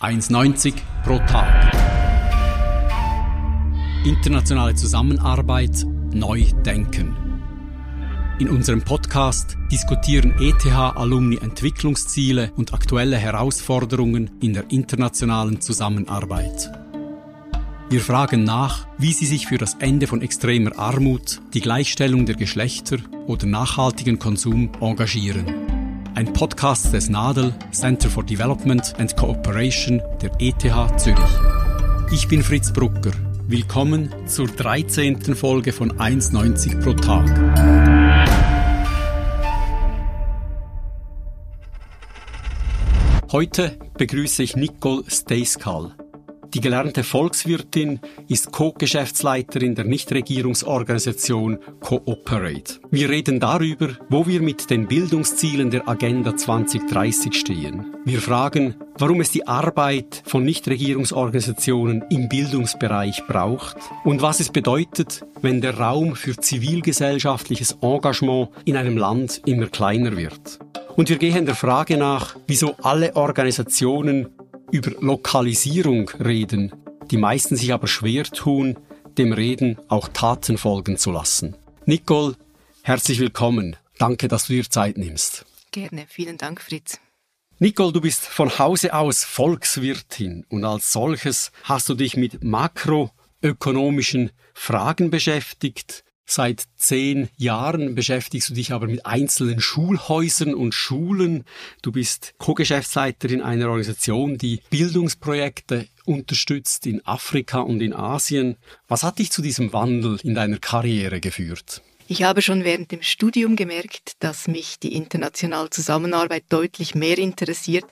1,90 pro Tag. Internationale Zusammenarbeit neu denken. In unserem Podcast diskutieren ETH-Alumni Entwicklungsziele und aktuelle Herausforderungen in der internationalen Zusammenarbeit. Wir fragen nach, wie sie sich für das Ende von extremer Armut, die Gleichstellung der Geschlechter oder nachhaltigen Konsum engagieren. Ein Podcast des NADEL Center for Development and Cooperation der ETH Zürich. Ich bin Fritz Brucker. Willkommen zur 13. Folge von 1,90 pro Tag. Heute begrüße ich Nicole Steiskal. Die gelernte Volkswirtin ist Co-Geschäftsleiterin der Nichtregierungsorganisation Cooperate. Wir reden darüber, wo wir mit den Bildungszielen der Agenda 2030 stehen. Wir fragen, warum es die Arbeit von Nichtregierungsorganisationen im Bildungsbereich braucht und was es bedeutet, wenn der Raum für zivilgesellschaftliches Engagement in einem Land immer kleiner wird. Und wir gehen der Frage nach, wieso alle Organisationen über Lokalisierung reden, die meisten sich aber schwer tun, dem Reden auch Taten folgen zu lassen. Nicole, herzlich willkommen. Danke, dass du dir Zeit nimmst. Gerne, vielen Dank, Fritz. Nicole, du bist von Hause aus Volkswirtin und als solches hast du dich mit makroökonomischen Fragen beschäftigt, Seit zehn Jahren beschäftigst du dich aber mit einzelnen Schulhäusern und Schulen. Du bist Co-Geschäftsleiterin einer Organisation, die Bildungsprojekte unterstützt in Afrika und in Asien. Was hat dich zu diesem Wandel in deiner Karriere geführt? Ich habe schon während dem Studium gemerkt, dass mich die internationale Zusammenarbeit deutlich mehr interessiert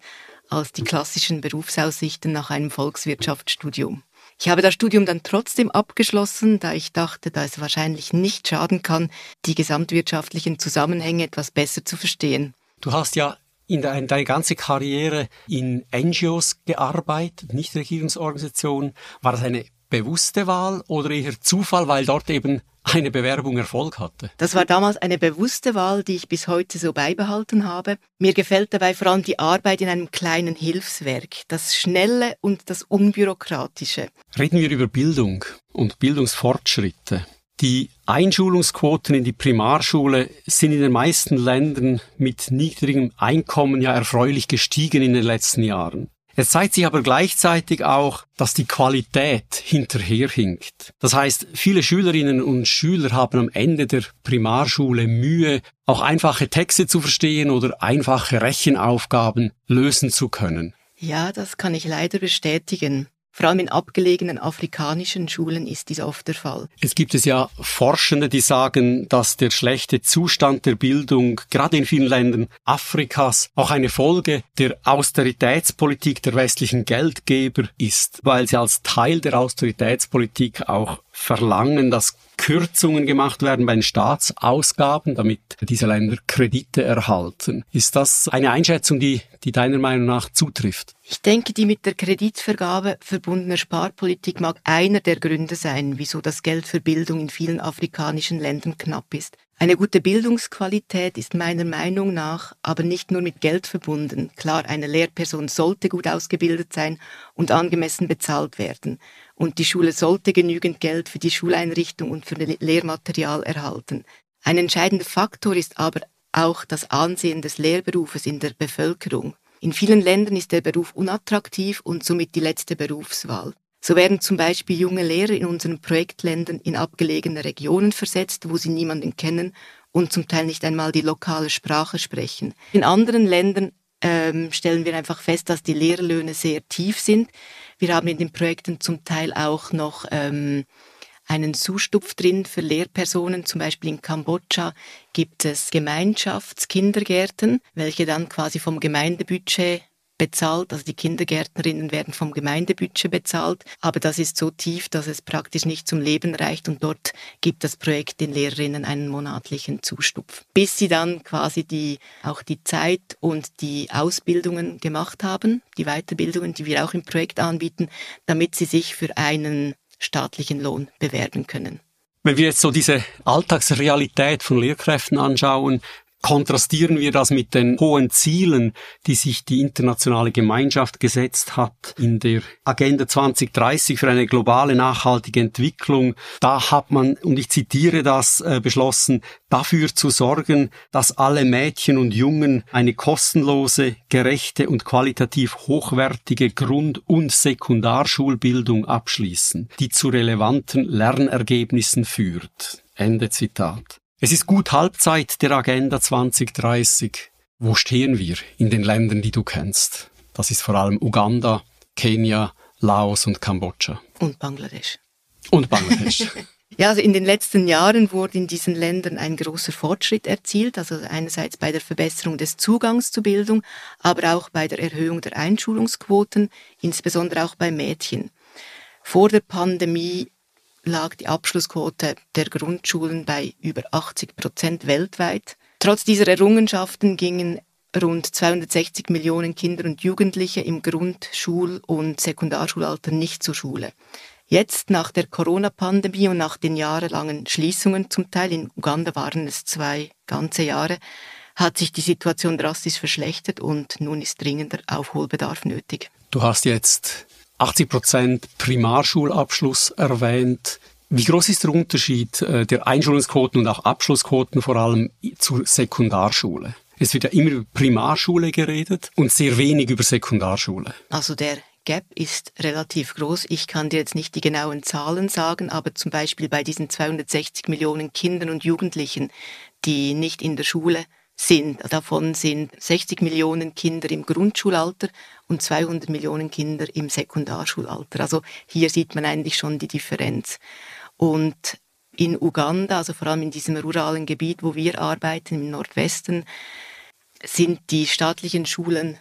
als die klassischen Berufsaussichten nach einem Volkswirtschaftsstudium. Ich habe das Studium dann trotzdem abgeschlossen, da ich dachte, da es wahrscheinlich nicht schaden kann, die gesamtwirtschaftlichen Zusammenhänge etwas besser zu verstehen. Du hast ja in deiner deine ganze Karriere in NGOs gearbeitet, Nichtregierungsorganisationen. War das eine bewusste Wahl oder eher Zufall, weil dort eben eine Bewerbung Erfolg hatte? Das war damals eine bewusste Wahl, die ich bis heute so beibehalten habe. Mir gefällt dabei vor allem die Arbeit in einem kleinen Hilfswerk, das Schnelle und das Unbürokratische. Reden wir über Bildung und Bildungsfortschritte. Die Einschulungsquoten in die Primarschule sind in den meisten Ländern mit niedrigem Einkommen ja erfreulich gestiegen in den letzten Jahren. Es zeigt sich aber gleichzeitig auch, dass die Qualität hinterherhinkt. Das heißt, viele Schülerinnen und Schüler haben am Ende der Primarschule Mühe, auch einfache Texte zu verstehen oder einfache Rechenaufgaben lösen zu können. Ja, das kann ich leider bestätigen. Vor allem in abgelegenen afrikanischen Schulen ist dies oft der Fall. Es gibt es ja Forschende, die sagen, dass der schlechte Zustand der Bildung gerade in vielen Ländern Afrikas auch eine Folge der Austeritätspolitik der westlichen Geldgeber ist, weil sie als Teil der Austeritätspolitik auch verlangen, dass Kürzungen gemacht werden bei den Staatsausgaben, damit diese Länder Kredite erhalten. Ist das eine Einschätzung, die, die deiner Meinung nach zutrifft? Ich denke, die mit der Kreditvergabe verbundene Sparpolitik mag einer der Gründe sein, wieso das Geld für Bildung in vielen afrikanischen Ländern knapp ist. Eine gute Bildungsqualität ist meiner Meinung nach aber nicht nur mit Geld verbunden. Klar, eine Lehrperson sollte gut ausgebildet sein und angemessen bezahlt werden. Und die Schule sollte genügend Geld für die Schuleinrichtung und für Lehrmaterial erhalten. Ein entscheidender Faktor ist aber auch das Ansehen des Lehrberufes in der Bevölkerung. In vielen Ländern ist der Beruf unattraktiv und somit die letzte Berufswahl. So werden zum Beispiel junge Lehrer in unseren Projektländern in abgelegene Regionen versetzt, wo sie niemanden kennen und zum Teil nicht einmal die lokale Sprache sprechen. In anderen Ländern ähm, stellen wir einfach fest, dass die Lehrlöhne sehr tief sind. Wir haben in den Projekten zum Teil auch noch ähm, einen Zustupf drin für Lehrpersonen. Zum Beispiel in Kambodscha gibt es Gemeinschaftskindergärten, welche dann quasi vom Gemeindebudget bezahlt, also die Kindergärtnerinnen werden vom Gemeindebudget bezahlt, aber das ist so tief, dass es praktisch nicht zum Leben reicht. Und dort gibt das Projekt den Lehrerinnen einen monatlichen Zustupf, bis sie dann quasi die auch die Zeit und die Ausbildungen gemacht haben, die Weiterbildungen, die wir auch im Projekt anbieten, damit sie sich für einen staatlichen Lohn bewerben können. Wenn wir jetzt so diese Alltagsrealität von Lehrkräften anschauen, Kontrastieren wir das mit den hohen Zielen, die sich die internationale Gemeinschaft gesetzt hat in der Agenda 2030 für eine globale nachhaltige Entwicklung. Da hat man, und ich zitiere das, äh, beschlossen, dafür zu sorgen, dass alle Mädchen und Jungen eine kostenlose, gerechte und qualitativ hochwertige Grund- und Sekundarschulbildung abschließen, die zu relevanten Lernergebnissen führt. Ende Zitat. Es ist gut Halbzeit der Agenda 2030. Wo stehen wir in den Ländern, die du kennst? Das ist vor allem Uganda, Kenia, Laos und Kambodscha. Und Bangladesch. Und Bangladesch. Ja, also in den letzten Jahren wurde in diesen Ländern ein großer Fortschritt erzielt, also einerseits bei der Verbesserung des Zugangs zu Bildung, aber auch bei der Erhöhung der Einschulungsquoten, insbesondere auch bei Mädchen. Vor der Pandemie lag die Abschlussquote der Grundschulen bei über 80 Prozent weltweit. Trotz dieser Errungenschaften gingen rund 260 Millionen Kinder und Jugendliche im Grundschul- und Sekundarschulalter nicht zur Schule. Jetzt nach der Corona-Pandemie und nach den jahrelangen Schließungen zum Teil, in Uganda waren es zwei ganze Jahre, hat sich die Situation drastisch verschlechtert und nun ist dringender Aufholbedarf nötig. Du hast jetzt 80 Prozent Primarschulabschluss erwähnt. Wie groß ist der Unterschied äh, der Einschulungsquoten und auch Abschlussquoten vor allem zur Sekundarschule? Es wird ja immer über Primarschule geredet und sehr wenig über Sekundarschule. Also der Gap ist relativ groß. Ich kann dir jetzt nicht die genauen Zahlen sagen, aber zum Beispiel bei diesen 260 Millionen Kindern und Jugendlichen, die nicht in der Schule sind. Davon sind 60 Millionen Kinder im Grundschulalter und 200 Millionen Kinder im Sekundarschulalter. Also hier sieht man eigentlich schon die Differenz. Und in Uganda, also vor allem in diesem ruralen Gebiet, wo wir arbeiten, im Nordwesten, sind die staatlichen Schulen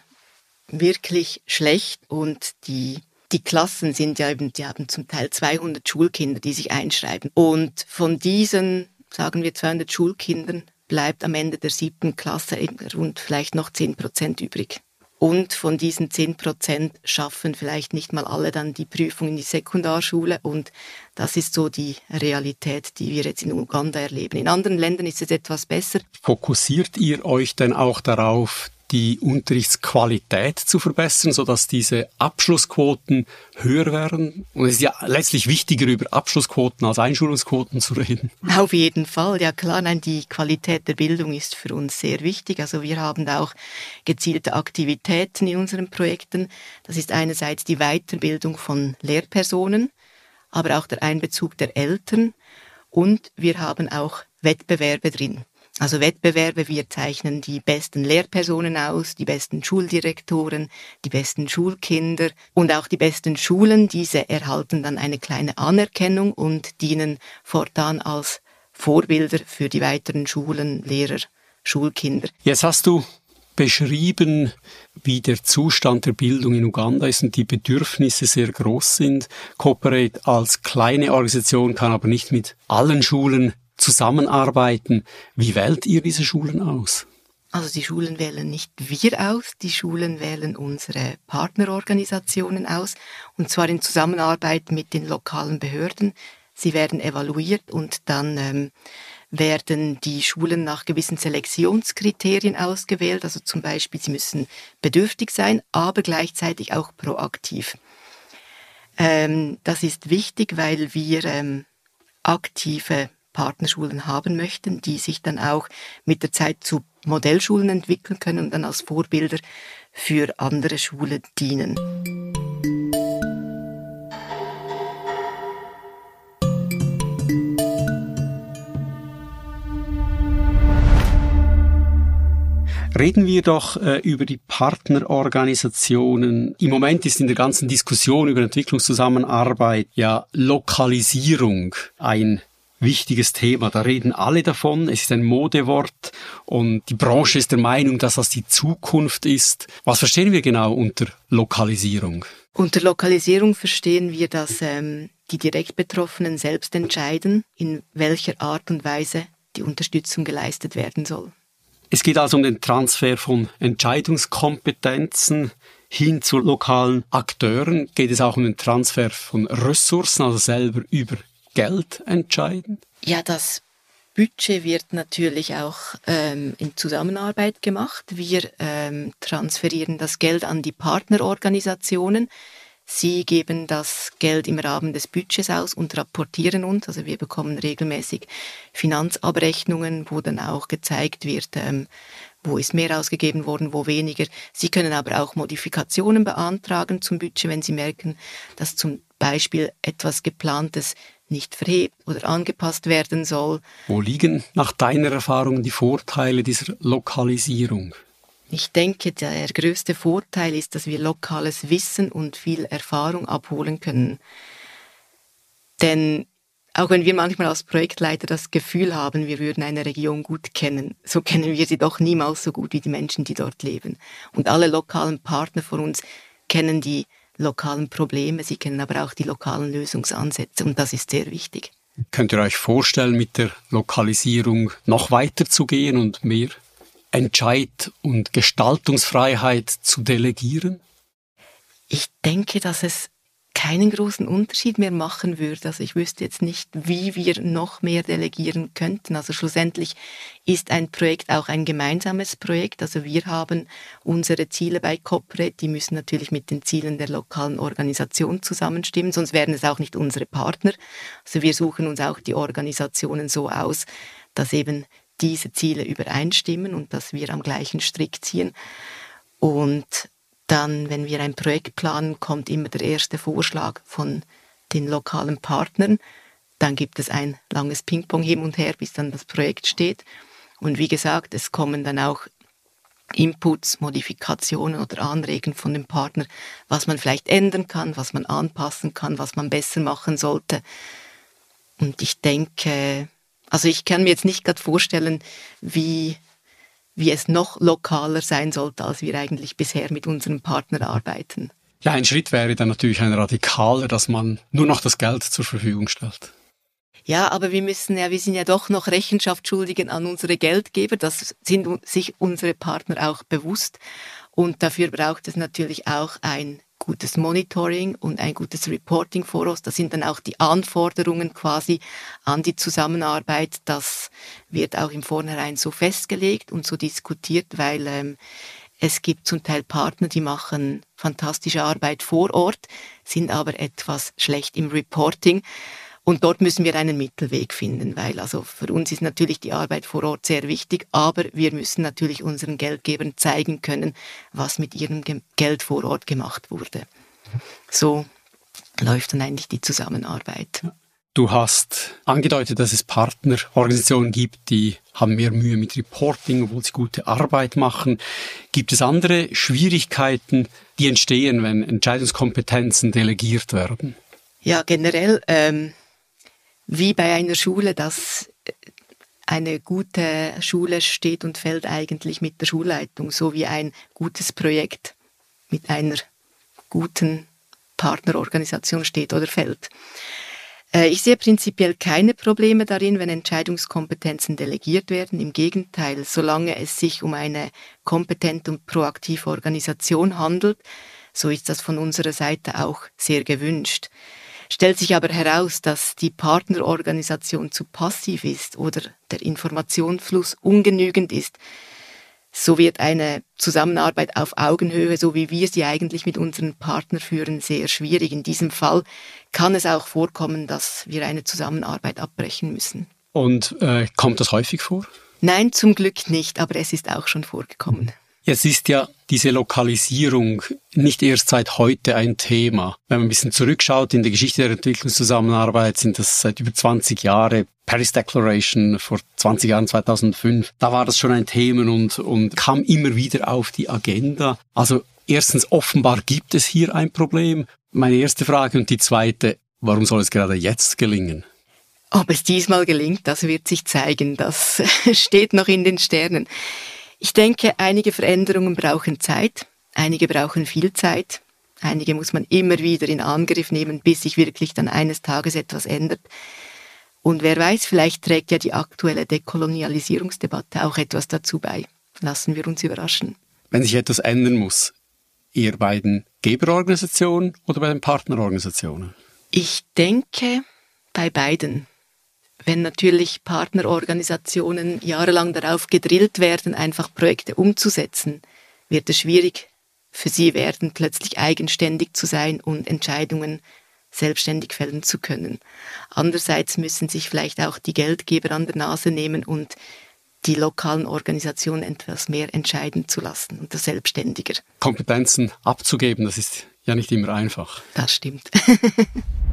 wirklich schlecht und die die Klassen sind ja eben, die haben zum Teil 200 Schulkinder, die sich einschreiben. Und von diesen, sagen wir 200 Schulkindern, bleibt am Ende der siebten Klasse rund vielleicht noch 10 Prozent übrig. Und von diesen 10 Prozent schaffen vielleicht nicht mal alle dann die Prüfung in die Sekundarschule. Und das ist so die Realität, die wir jetzt in Uganda erleben. In anderen Ländern ist es etwas besser. Fokussiert ihr euch denn auch darauf, die Unterrichtsqualität zu verbessern, sodass diese Abschlussquoten höher werden. Und es ist ja letztlich wichtiger, über Abschlussquoten als Einschulungsquoten zu reden. Auf jeden Fall, ja klar, nein, die Qualität der Bildung ist für uns sehr wichtig. Also wir haben da auch gezielte Aktivitäten in unseren Projekten. Das ist einerseits die Weiterbildung von Lehrpersonen, aber auch der Einbezug der Eltern. Und wir haben auch Wettbewerbe drin. Also Wettbewerbe, wir zeichnen die besten Lehrpersonen aus, die besten Schuldirektoren, die besten Schulkinder und auch die besten Schulen. Diese erhalten dann eine kleine Anerkennung und dienen fortan als Vorbilder für die weiteren Schulen, Lehrer, Schulkinder. Jetzt hast du beschrieben, wie der Zustand der Bildung in Uganda ist und die Bedürfnisse sehr groß sind. Cooperate als kleine Organisation kann aber nicht mit allen Schulen zusammenarbeiten. Wie wählt ihr diese Schulen aus? Also die Schulen wählen nicht wir aus, die Schulen wählen unsere Partnerorganisationen aus, und zwar in Zusammenarbeit mit den lokalen Behörden. Sie werden evaluiert und dann ähm, werden die Schulen nach gewissen Selektionskriterien ausgewählt. Also zum Beispiel, sie müssen bedürftig sein, aber gleichzeitig auch proaktiv. Ähm, das ist wichtig, weil wir ähm, aktive Partnerschulen haben möchten, die sich dann auch mit der Zeit zu Modellschulen entwickeln können und dann als Vorbilder für andere Schulen dienen. Reden wir doch äh, über die Partnerorganisationen. Im Moment ist in der ganzen Diskussion über Entwicklungszusammenarbeit ja Lokalisierung ein wichtiges Thema. Da reden alle davon. Es ist ein Modewort und die Branche ist der Meinung, dass das die Zukunft ist. Was verstehen wir genau unter Lokalisierung? Unter Lokalisierung verstehen wir, dass ähm, die direkt Betroffenen selbst entscheiden, in welcher Art und Weise die Unterstützung geleistet werden soll. Es geht also um den Transfer von Entscheidungskompetenzen hin zu lokalen Akteuren. Geht es auch um den Transfer von Ressourcen, also selber über Geld entscheiden? Ja, das Budget wird natürlich auch ähm, in Zusammenarbeit gemacht. Wir ähm, transferieren das Geld an die Partnerorganisationen. Sie geben das Geld im Rahmen des Budgets aus und rapportieren uns. Also wir bekommen regelmäßig Finanzabrechnungen, wo dann auch gezeigt wird, ähm, wo ist mehr ausgegeben worden, wo weniger. Sie können aber auch Modifikationen beantragen zum Budget, wenn Sie merken, dass zum Beispiel etwas Geplantes nicht verhebt oder angepasst werden soll. Wo liegen nach deiner Erfahrung die Vorteile dieser Lokalisierung? Ich denke, der größte Vorteil ist, dass wir lokales Wissen und viel Erfahrung abholen können. Denn auch wenn wir manchmal als Projektleiter das Gefühl haben, wir würden eine Region gut kennen, so kennen wir sie doch niemals so gut wie die Menschen, die dort leben. Und alle lokalen Partner von uns kennen die lokalen Probleme, sie kennen aber auch die lokalen Lösungsansätze und das ist sehr wichtig. Könnt ihr euch vorstellen, mit der Lokalisierung noch weiter zu gehen und mehr Entscheid- und Gestaltungsfreiheit zu delegieren? Ich denke, dass es keinen großen Unterschied mehr machen würde. Also ich wüsste jetzt nicht, wie wir noch mehr delegieren könnten. Also schlussendlich ist ein Projekt auch ein gemeinsames Projekt. Also wir haben unsere Ziele bei Corporate, die müssen natürlich mit den Zielen der lokalen Organisation zusammenstimmen, sonst wären es auch nicht unsere Partner. Also wir suchen uns auch die Organisationen so aus, dass eben diese Ziele übereinstimmen und dass wir am gleichen Strick ziehen. Und dann, wenn wir ein Projekt planen, kommt immer der erste Vorschlag von den lokalen Partnern. Dann gibt es ein langes Ping-Pong hin und her, bis dann das Projekt steht. Und wie gesagt, es kommen dann auch Inputs, Modifikationen oder Anregen von dem Partner, was man vielleicht ändern kann, was man anpassen kann, was man besser machen sollte. Und ich denke, also ich kann mir jetzt nicht gerade vorstellen, wie, wie es noch lokaler sein sollte, als wir eigentlich bisher mit unserem Partner arbeiten. Ja, ein Schritt wäre dann natürlich ein radikaler, dass man nur noch das Geld zur Verfügung stellt. Ja, aber wir müssen ja, wir sind ja doch noch Rechenschaft schuldigen an unsere Geldgeber. Das sind sich unsere Partner auch bewusst. Und dafür braucht es natürlich auch ein gutes Monitoring und ein gutes Reporting voraus. Das sind dann auch die Anforderungen quasi an die Zusammenarbeit. Das wird auch im Vornherein so festgelegt und so diskutiert, weil ähm, es gibt zum Teil Partner, die machen fantastische Arbeit vor Ort, sind aber etwas schlecht im Reporting. Und dort müssen wir einen Mittelweg finden, weil also für uns ist natürlich die Arbeit vor Ort sehr wichtig, aber wir müssen natürlich unseren Geldgebern zeigen können, was mit ihrem Geld vor Ort gemacht wurde. So läuft dann eigentlich die Zusammenarbeit. Du hast angedeutet, dass es Partnerorganisationen gibt, die haben mehr Mühe mit Reporting, obwohl sie gute Arbeit machen. Gibt es andere Schwierigkeiten, die entstehen, wenn Entscheidungskompetenzen delegiert werden? Ja, generell ähm, wie bei einer Schule, dass eine gute Schule steht und fällt eigentlich mit der Schulleitung, so wie ein gutes Projekt mit einer guten Partnerorganisation steht oder fällt. Äh, ich sehe prinzipiell keine Probleme darin, wenn Entscheidungskompetenzen delegiert werden. Im Gegenteil, solange es sich um eine kompetente und proaktive Organisation handelt, so ist das von unserer Seite auch sehr gewünscht. Stellt sich aber heraus, dass die Partnerorganisation zu passiv ist oder der Informationsfluss ungenügend ist, so wird eine Zusammenarbeit auf Augenhöhe, so wie wir sie eigentlich mit unseren Partnern führen, sehr schwierig. In diesem Fall kann es auch vorkommen, dass wir eine Zusammenarbeit abbrechen müssen. Und äh, kommt das häufig vor? Nein, zum Glück nicht, aber es ist auch schon vorgekommen. Es ist ja diese Lokalisierung nicht erst seit heute ein Thema. Wenn man ein bisschen zurückschaut in die Geschichte der Entwicklungszusammenarbeit, sind das seit über 20 Jahre. Paris Declaration vor 20 Jahren, 2005, da war das schon ein Thema und, und kam immer wieder auf die Agenda. Also erstens, offenbar gibt es hier ein Problem. Meine erste Frage und die zweite, warum soll es gerade jetzt gelingen? Ob es diesmal gelingt, das wird sich zeigen. Das steht noch in den Sternen. Ich denke, einige Veränderungen brauchen Zeit, einige brauchen viel Zeit, einige muss man immer wieder in Angriff nehmen, bis sich wirklich dann eines Tages etwas ändert. Und wer weiß, vielleicht trägt ja die aktuelle Dekolonialisierungsdebatte auch etwas dazu bei. Lassen wir uns überraschen. Wenn sich etwas ändern muss, eher bei den Geberorganisationen oder bei den Partnerorganisationen? Ich denke bei beiden. Wenn natürlich Partnerorganisationen jahrelang darauf gedrillt werden, einfach Projekte umzusetzen, wird es schwierig für sie werden, plötzlich eigenständig zu sein und Entscheidungen selbstständig fällen zu können. Andererseits müssen sich vielleicht auch die Geldgeber an der Nase nehmen und die lokalen Organisationen etwas mehr entscheiden zu lassen und das selbstständiger. Kompetenzen abzugeben, das ist ja nicht immer einfach. Das stimmt.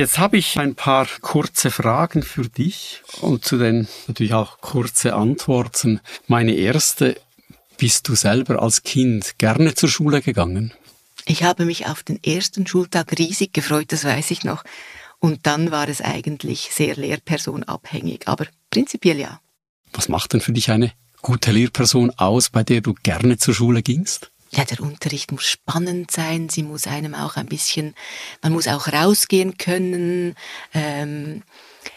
Jetzt habe ich ein paar kurze Fragen für dich und zu den natürlich auch kurze Antworten. Meine erste, bist du selber als Kind gerne zur Schule gegangen? Ich habe mich auf den ersten Schultag riesig gefreut, das weiß ich noch. Und dann war es eigentlich sehr lehrpersonabhängig, aber prinzipiell ja. Was macht denn für dich eine gute Lehrperson aus, bei der du gerne zur Schule gingst? Ja, der Unterricht muss spannend sein, sie muss einem auch ein bisschen, man muss auch rausgehen können. Ähm,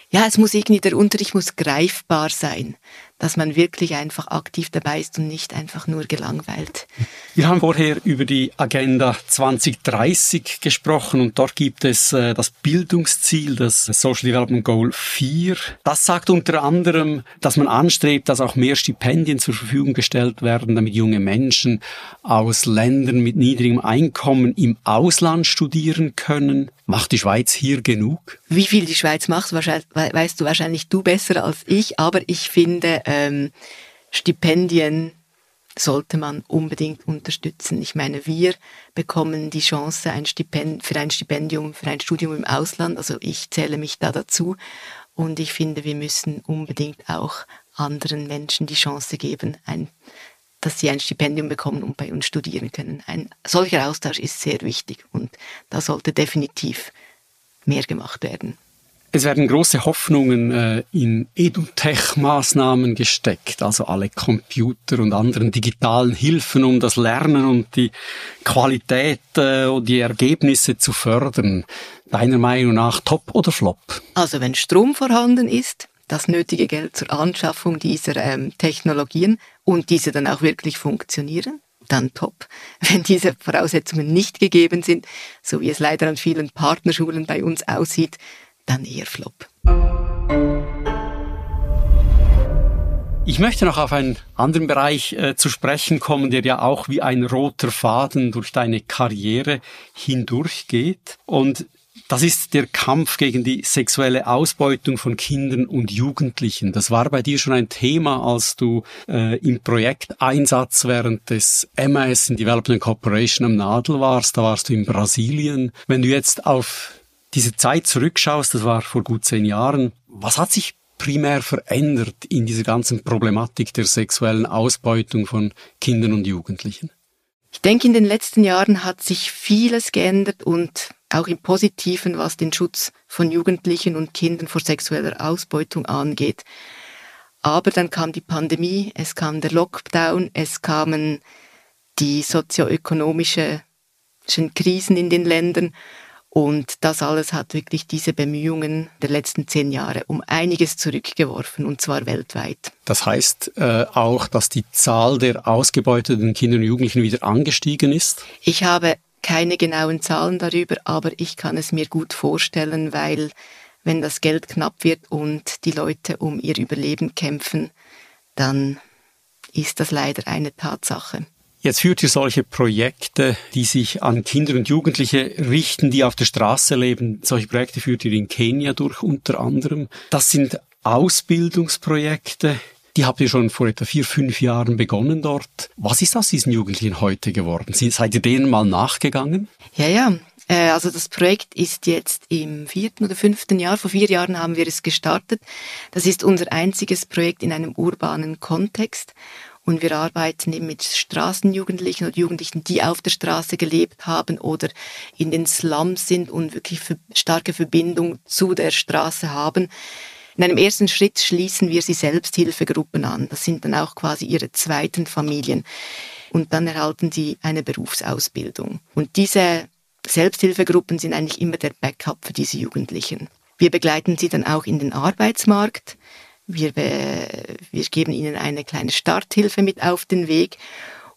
ja, es muss irgendwie, der Unterricht muss greifbar sein dass man wirklich einfach aktiv dabei ist und nicht einfach nur gelangweilt. Wir haben vorher über die Agenda 2030 gesprochen und dort gibt es äh, das Bildungsziel, das Social Development Goal 4. Das sagt unter anderem, dass man anstrebt, dass auch mehr Stipendien zur Verfügung gestellt werden, damit junge Menschen aus Ländern mit niedrigem Einkommen im Ausland studieren können. Macht die Schweiz hier genug? Wie viel die Schweiz macht, weißt du wahrscheinlich du besser als ich, aber ich finde, ähm, Stipendien sollte man unbedingt unterstützen. Ich meine, wir bekommen die Chance ein für ein Stipendium, für ein Studium im Ausland. Also ich zähle mich da dazu. Und ich finde, wir müssen unbedingt auch anderen Menschen die Chance geben, ein, dass sie ein Stipendium bekommen und bei uns studieren können. Ein solcher Austausch ist sehr wichtig und da sollte definitiv mehr gemacht werden. Es werden große Hoffnungen äh, in EduTech-Maßnahmen gesteckt, also alle Computer und anderen digitalen Hilfen, um das Lernen und die Qualität äh, und die Ergebnisse zu fördern. Deiner Meinung nach top oder flop? Also wenn Strom vorhanden ist, das nötige Geld zur Anschaffung dieser ähm, Technologien und diese dann auch wirklich funktionieren, dann top. Wenn diese Voraussetzungen nicht gegeben sind, so wie es leider an vielen Partnerschulen bei uns aussieht, dann eher Flop. Ich möchte noch auf einen anderen Bereich äh, zu sprechen kommen, der ja auch wie ein roter Faden durch deine Karriere hindurchgeht. Und das ist der Kampf gegen die sexuelle Ausbeutung von Kindern und Jugendlichen. Das war bei dir schon ein Thema, als du äh, im Projekteinsatz während des MAS in Development Cooperation am Nadel warst. Da warst du in Brasilien. Wenn du jetzt auf diese Zeit zurückschaust, das war vor gut zehn Jahren, was hat sich primär verändert in dieser ganzen Problematik der sexuellen Ausbeutung von Kindern und Jugendlichen? Ich denke, in den letzten Jahren hat sich vieles geändert und auch im Positiven, was den Schutz von Jugendlichen und Kindern vor sexueller Ausbeutung angeht. Aber dann kam die Pandemie, es kam der Lockdown, es kamen die sozioökonomischen Krisen in den Ländern und das alles hat wirklich diese Bemühungen der letzten zehn Jahre um einiges zurückgeworfen, und zwar weltweit. Das heißt äh, auch, dass die Zahl der ausgebeuteten Kinder und Jugendlichen wieder angestiegen ist? Ich habe keine genauen Zahlen darüber, aber ich kann es mir gut vorstellen, weil wenn das Geld knapp wird und die Leute um ihr Überleben kämpfen, dann ist das leider eine Tatsache. Jetzt führt ihr solche Projekte, die sich an Kinder und Jugendliche richten, die auf der Straße leben. Solche Projekte führt ihr in Kenia durch unter anderem. Das sind Ausbildungsprojekte. Die habt ihr schon vor etwa vier, fünf Jahren begonnen dort. Was ist aus diesen Jugendlichen heute geworden? Seid ihr denen mal nachgegangen? Ja, ja. Äh, also das Projekt ist jetzt im vierten oder fünften Jahr. Vor vier Jahren haben wir es gestartet. Das ist unser einziges Projekt in einem urbanen Kontext. Und wir arbeiten eben mit Straßenjugendlichen oder Jugendlichen, die auf der Straße gelebt haben oder in den Slums sind und wirklich starke Verbindung zu der Straße haben. In einem ersten Schritt schließen wir sie Selbsthilfegruppen an. Das sind dann auch quasi ihre zweiten Familien. Und dann erhalten sie eine Berufsausbildung. Und diese Selbsthilfegruppen sind eigentlich immer der Backup für diese Jugendlichen. Wir begleiten sie dann auch in den Arbeitsmarkt. Wir, wir geben ihnen eine kleine Starthilfe mit auf den Weg.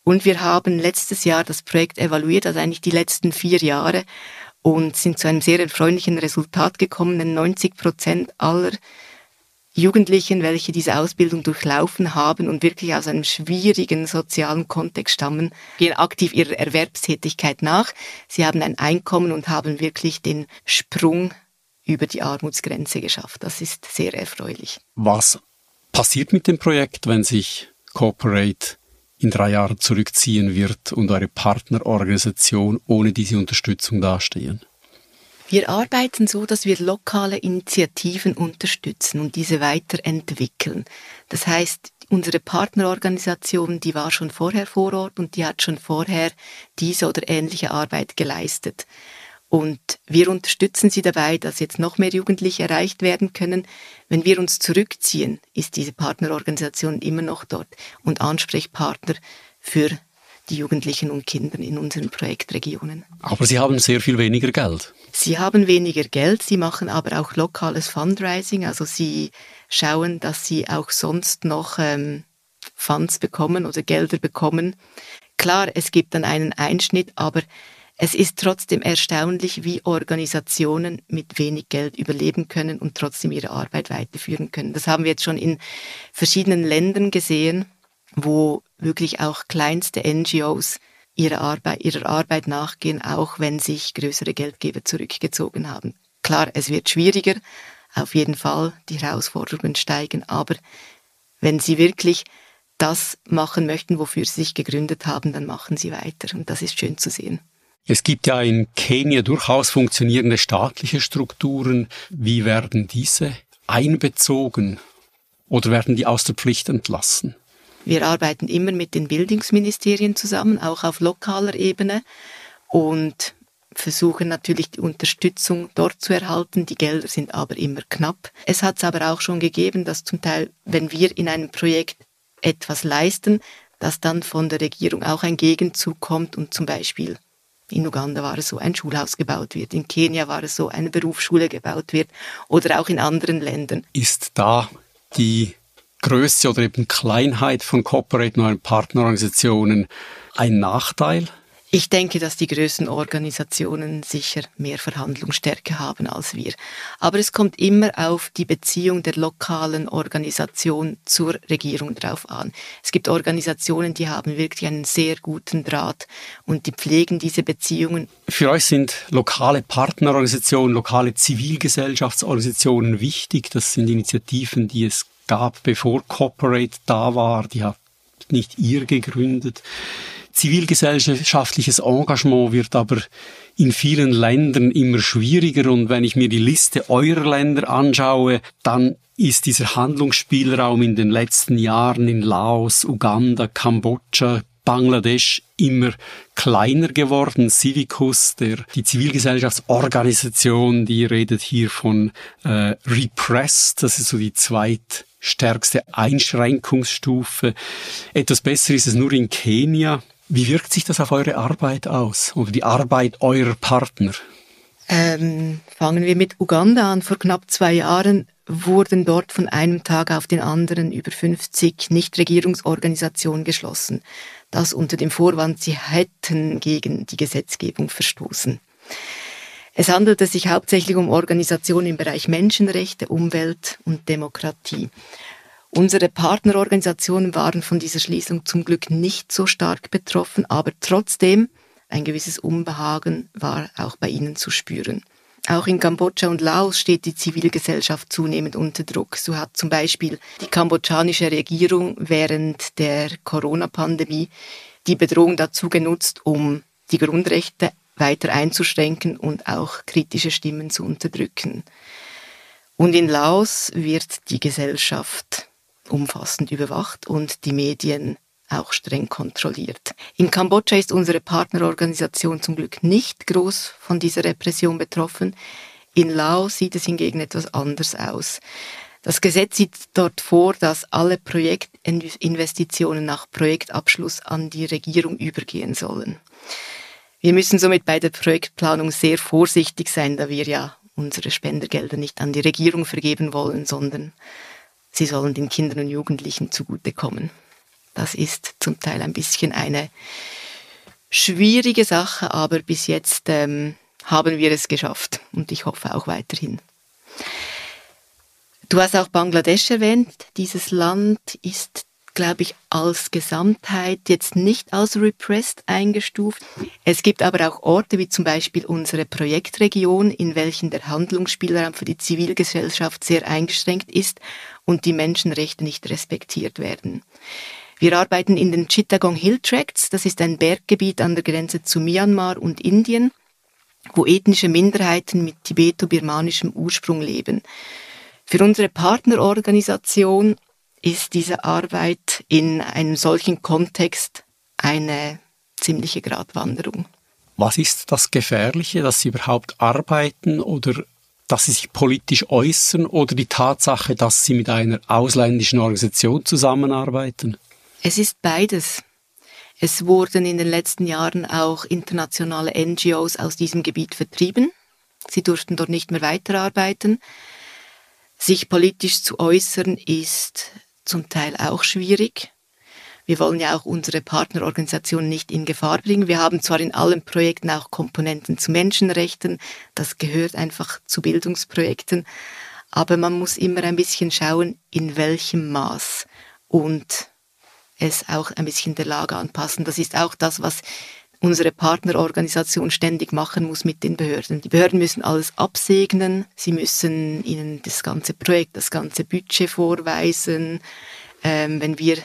Und wir haben letztes Jahr das Projekt evaluiert, also eigentlich die letzten vier Jahre, und sind zu einem sehr erfreulichen Resultat gekommen, denn 90 Prozent aller Jugendlichen, welche diese Ausbildung durchlaufen haben und wirklich aus einem schwierigen sozialen Kontext stammen, gehen aktiv ihrer Erwerbstätigkeit nach. Sie haben ein Einkommen und haben wirklich den Sprung über die Armutsgrenze geschafft. Das ist sehr erfreulich. Was passiert mit dem Projekt, wenn sich Corporate in drei Jahren zurückziehen wird und eure Partnerorganisation ohne diese Unterstützung dastehen? Wir arbeiten so, dass wir lokale Initiativen unterstützen und diese weiterentwickeln. Das heißt, unsere Partnerorganisation, die war schon vorher vor Ort und die hat schon vorher diese oder ähnliche Arbeit geleistet. Und wir unterstützen sie dabei, dass jetzt noch mehr Jugendliche erreicht werden können. Wenn wir uns zurückziehen, ist diese Partnerorganisation immer noch dort und Ansprechpartner für die Jugendlichen und Kinder in unseren Projektregionen. Aber Sie haben sehr viel weniger Geld. Sie haben weniger Geld, Sie machen aber auch lokales Fundraising, also Sie schauen, dass Sie auch sonst noch ähm, Funds bekommen oder Gelder bekommen. Klar, es gibt dann einen Einschnitt, aber es ist trotzdem erstaunlich, wie Organisationen mit wenig Geld überleben können und trotzdem ihre Arbeit weiterführen können. Das haben wir jetzt schon in verschiedenen Ländern gesehen, wo wirklich auch kleinste NGOs ihrer Arbeit, ihrer Arbeit nachgehen, auch wenn sich größere Geldgeber zurückgezogen haben. Klar, es wird schwieriger, auf jeden Fall, die Herausforderungen steigen, aber wenn sie wirklich das machen möchten, wofür sie sich gegründet haben, dann machen sie weiter und das ist schön zu sehen. Es gibt ja in Kenia durchaus funktionierende staatliche Strukturen. Wie werden diese einbezogen oder werden die aus der Pflicht entlassen? Wir arbeiten immer mit den Bildungsministerien zusammen, auch auf lokaler Ebene und versuchen natürlich die Unterstützung dort zu erhalten. Die Gelder sind aber immer knapp. Es hat es aber auch schon gegeben, dass zum Teil, wenn wir in einem Projekt etwas leisten, dass dann von der Regierung auch ein Gegenzug kommt und zum Beispiel in Uganda war es so, ein Schulhaus gebaut wird. In Kenia war es so, eine Berufsschule gebaut wird. Oder auch in anderen Ländern. Ist da die Größe oder eben Kleinheit von Corporate neuen Partnerorganisationen ein Nachteil? Ich denke, dass die größten Organisationen sicher mehr Verhandlungsstärke haben als wir. Aber es kommt immer auf die Beziehung der lokalen Organisation zur Regierung drauf an. Es gibt Organisationen, die haben wirklich einen sehr guten Draht und die pflegen diese Beziehungen. Für euch sind lokale Partnerorganisationen, lokale Zivilgesellschaftsorganisationen wichtig. Das sind Initiativen, die es gab, bevor Corporate da war. Die hat nicht ihr gegründet. Zivilgesellschaftliches Engagement wird aber in vielen Ländern immer schwieriger und wenn ich mir die Liste eurer Länder anschaue, dann ist dieser Handlungsspielraum in den letzten Jahren in Laos, Uganda, Kambodscha, Bangladesch immer kleiner geworden. Civicus, der, die Zivilgesellschaftsorganisation, die redet hier von äh, Repressed, das ist so die zweit stärkste Einschränkungsstufe. Etwas besser ist es nur in Kenia. Wie wirkt sich das auf eure Arbeit aus oder die Arbeit eurer Partner? Ähm, fangen wir mit Uganda an. Vor knapp zwei Jahren wurden dort von einem Tag auf den anderen über 50 Nichtregierungsorganisationen geschlossen. Das unter dem Vorwand, sie hätten gegen die Gesetzgebung verstoßen. Es handelte sich hauptsächlich um Organisationen im Bereich Menschenrechte, Umwelt und Demokratie. Unsere Partnerorganisationen waren von dieser Schließung zum Glück nicht so stark betroffen, aber trotzdem ein gewisses Unbehagen war auch bei ihnen zu spüren. Auch in Kambodscha und Laos steht die Zivilgesellschaft zunehmend unter Druck. So hat zum Beispiel die kambodschanische Regierung während der Corona-Pandemie die Bedrohung dazu genutzt, um die Grundrechte weiter einzuschränken und auch kritische Stimmen zu unterdrücken. Und in Laos wird die Gesellschaft umfassend überwacht und die Medien auch streng kontrolliert. In Kambodscha ist unsere Partnerorganisation zum Glück nicht groß von dieser Repression betroffen. In Laos sieht es hingegen etwas anders aus. Das Gesetz sieht dort vor, dass alle Projektinvestitionen nach Projektabschluss an die Regierung übergehen sollen. Wir müssen somit bei der Projektplanung sehr vorsichtig sein, da wir ja unsere Spendergelder nicht an die Regierung vergeben wollen, sondern sie sollen den Kindern und Jugendlichen zugutekommen. Das ist zum Teil ein bisschen eine schwierige Sache, aber bis jetzt ähm, haben wir es geschafft und ich hoffe auch weiterhin. Du hast auch Bangladesch erwähnt. Dieses Land ist glaube ich, als Gesamtheit jetzt nicht als repressed eingestuft. Es gibt aber auch Orte wie zum Beispiel unsere Projektregion, in welchen der Handlungsspielraum für die Zivilgesellschaft sehr eingeschränkt ist und die Menschenrechte nicht respektiert werden. Wir arbeiten in den Chittagong Hill Tracts, das ist ein Berggebiet an der Grenze zu Myanmar und Indien, wo ethnische Minderheiten mit tibeto-birmanischem Ursprung leben. Für unsere Partnerorganisation ist diese Arbeit in einem solchen Kontext eine ziemliche Gratwanderung. Was ist das Gefährliche, dass Sie überhaupt arbeiten oder dass Sie sich politisch äußern oder die Tatsache, dass Sie mit einer ausländischen Organisation zusammenarbeiten? Es ist beides. Es wurden in den letzten Jahren auch internationale NGOs aus diesem Gebiet vertrieben. Sie durften dort nicht mehr weiterarbeiten. Sich politisch zu äußern ist zum Teil auch schwierig. Wir wollen ja auch unsere Partnerorganisationen nicht in Gefahr bringen. Wir haben zwar in allen Projekten auch Komponenten zu Menschenrechten, das gehört einfach zu Bildungsprojekten, aber man muss immer ein bisschen schauen, in welchem Maß und es auch ein bisschen der Lage anpassen. Das ist auch das, was unsere Partnerorganisation ständig machen muss mit den Behörden. Die Behörden müssen alles absegnen, sie müssen ihnen das ganze Projekt, das ganze Budget vorweisen. Ähm, wenn wir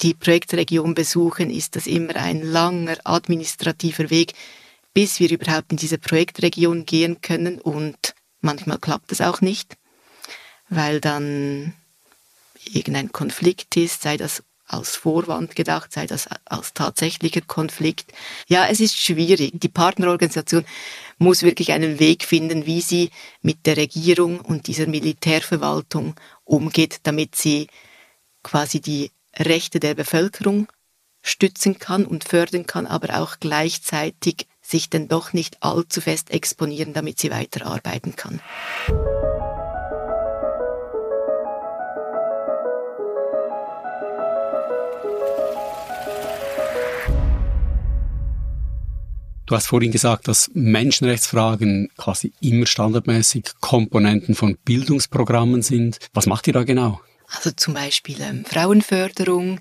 die Projektregion besuchen, ist das immer ein langer administrativer Weg, bis wir überhaupt in diese Projektregion gehen können und manchmal klappt es auch nicht, weil dann irgendein Konflikt ist, sei das als Vorwand gedacht, sei das als tatsächlicher Konflikt. Ja, es ist schwierig. Die Partnerorganisation muss wirklich einen Weg finden, wie sie mit der Regierung und dieser Militärverwaltung umgeht, damit sie quasi die Rechte der Bevölkerung stützen kann und fördern kann, aber auch gleichzeitig sich denn doch nicht allzu fest exponieren, damit sie weiterarbeiten kann. Du hast vorhin gesagt, dass Menschenrechtsfragen quasi immer standardmäßig Komponenten von Bildungsprogrammen sind. Was macht ihr da genau? Also zum Beispiel ähm, Frauenförderung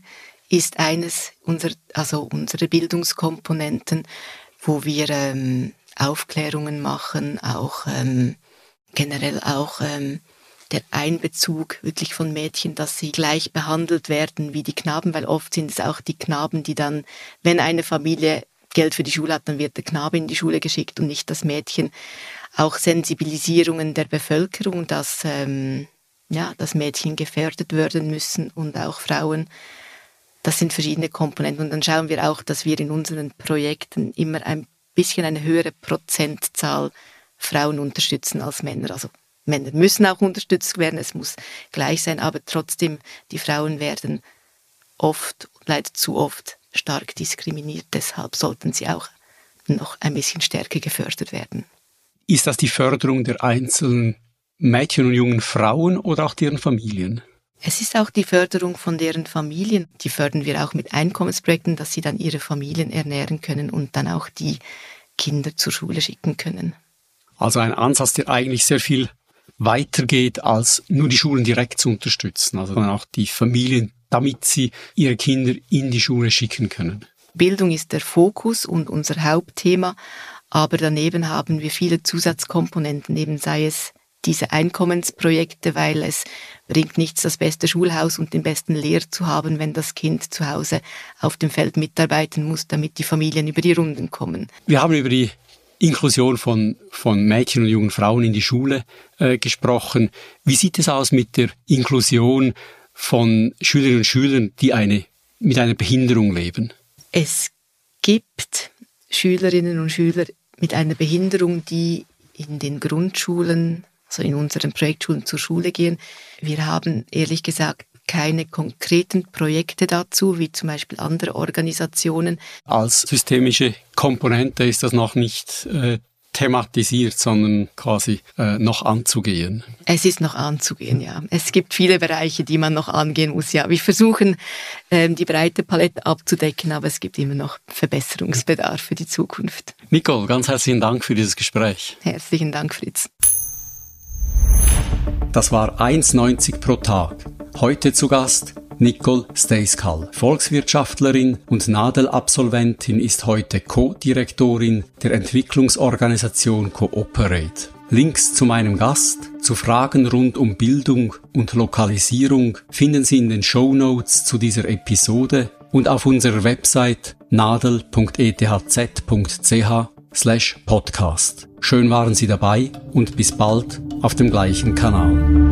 ist eines unserer, also unserer Bildungskomponenten, wo wir ähm, Aufklärungen machen, auch ähm, generell auch ähm, der Einbezug wirklich von Mädchen, dass sie gleich behandelt werden wie die Knaben, weil oft sind es auch die Knaben, die dann, wenn eine Familie Geld für die Schule hat, dann wird der Knabe in die Schule geschickt und nicht das Mädchen. Auch Sensibilisierungen der Bevölkerung, dass, ähm, ja, dass Mädchen gefördert werden müssen und auch Frauen. Das sind verschiedene Komponenten. Und dann schauen wir auch, dass wir in unseren Projekten immer ein bisschen eine höhere Prozentzahl Frauen unterstützen als Männer. Also Männer müssen auch unterstützt werden, es muss gleich sein, aber trotzdem, die Frauen werden oft, leider zu oft, stark diskriminiert. Deshalb sollten sie auch noch ein bisschen stärker gefördert werden. Ist das die Förderung der einzelnen Mädchen und jungen Frauen oder auch deren Familien? Es ist auch die Förderung von deren Familien. Die fördern wir auch mit Einkommensprojekten, dass sie dann ihre Familien ernähren können und dann auch die Kinder zur Schule schicken können. Also ein Ansatz, der eigentlich sehr viel weitergeht, als nur die Schulen direkt zu unterstützen, also auch die Familien damit sie ihre Kinder in die Schule schicken können. Bildung ist der Fokus und unser Hauptthema, aber daneben haben wir viele Zusatzkomponenten, eben sei es diese Einkommensprojekte, weil es bringt nichts, das beste Schulhaus und den besten Lehrer zu haben, wenn das Kind zu Hause auf dem Feld mitarbeiten muss, damit die Familien über die Runden kommen. Wir haben über die Inklusion von, von Mädchen und jungen Frauen in die Schule äh, gesprochen. Wie sieht es aus mit der Inklusion von Schülerinnen und Schülern, die eine, mit einer Behinderung leben? Es gibt Schülerinnen und Schüler mit einer Behinderung, die in den Grundschulen, also in unseren Projektschulen zur Schule gehen. Wir haben ehrlich gesagt keine konkreten Projekte dazu, wie zum Beispiel andere Organisationen. Als systemische Komponente ist das noch nicht äh, thematisiert, sondern quasi äh, noch anzugehen. Es ist noch anzugehen, ja. Es gibt viele Bereiche, die man noch angehen muss, ja. Wir versuchen, ähm, die breite Palette abzudecken, aber es gibt immer noch Verbesserungsbedarf für die Zukunft. Nicole, ganz herzlichen Dank für dieses Gespräch. Herzlichen Dank, Fritz. Das war 1,90 pro Tag. Heute zu Gast Nicole Steiskal, Volkswirtschaftlerin und Nadel-Absolventin, ist heute Co-Direktorin der Entwicklungsorganisation Cooperate. Links zu meinem Gast, zu Fragen rund um Bildung und Lokalisierung finden Sie in den Show Notes zu dieser Episode und auf unserer Website nadel.ethz.ch slash podcast. Schön waren Sie dabei und bis bald auf dem gleichen Kanal.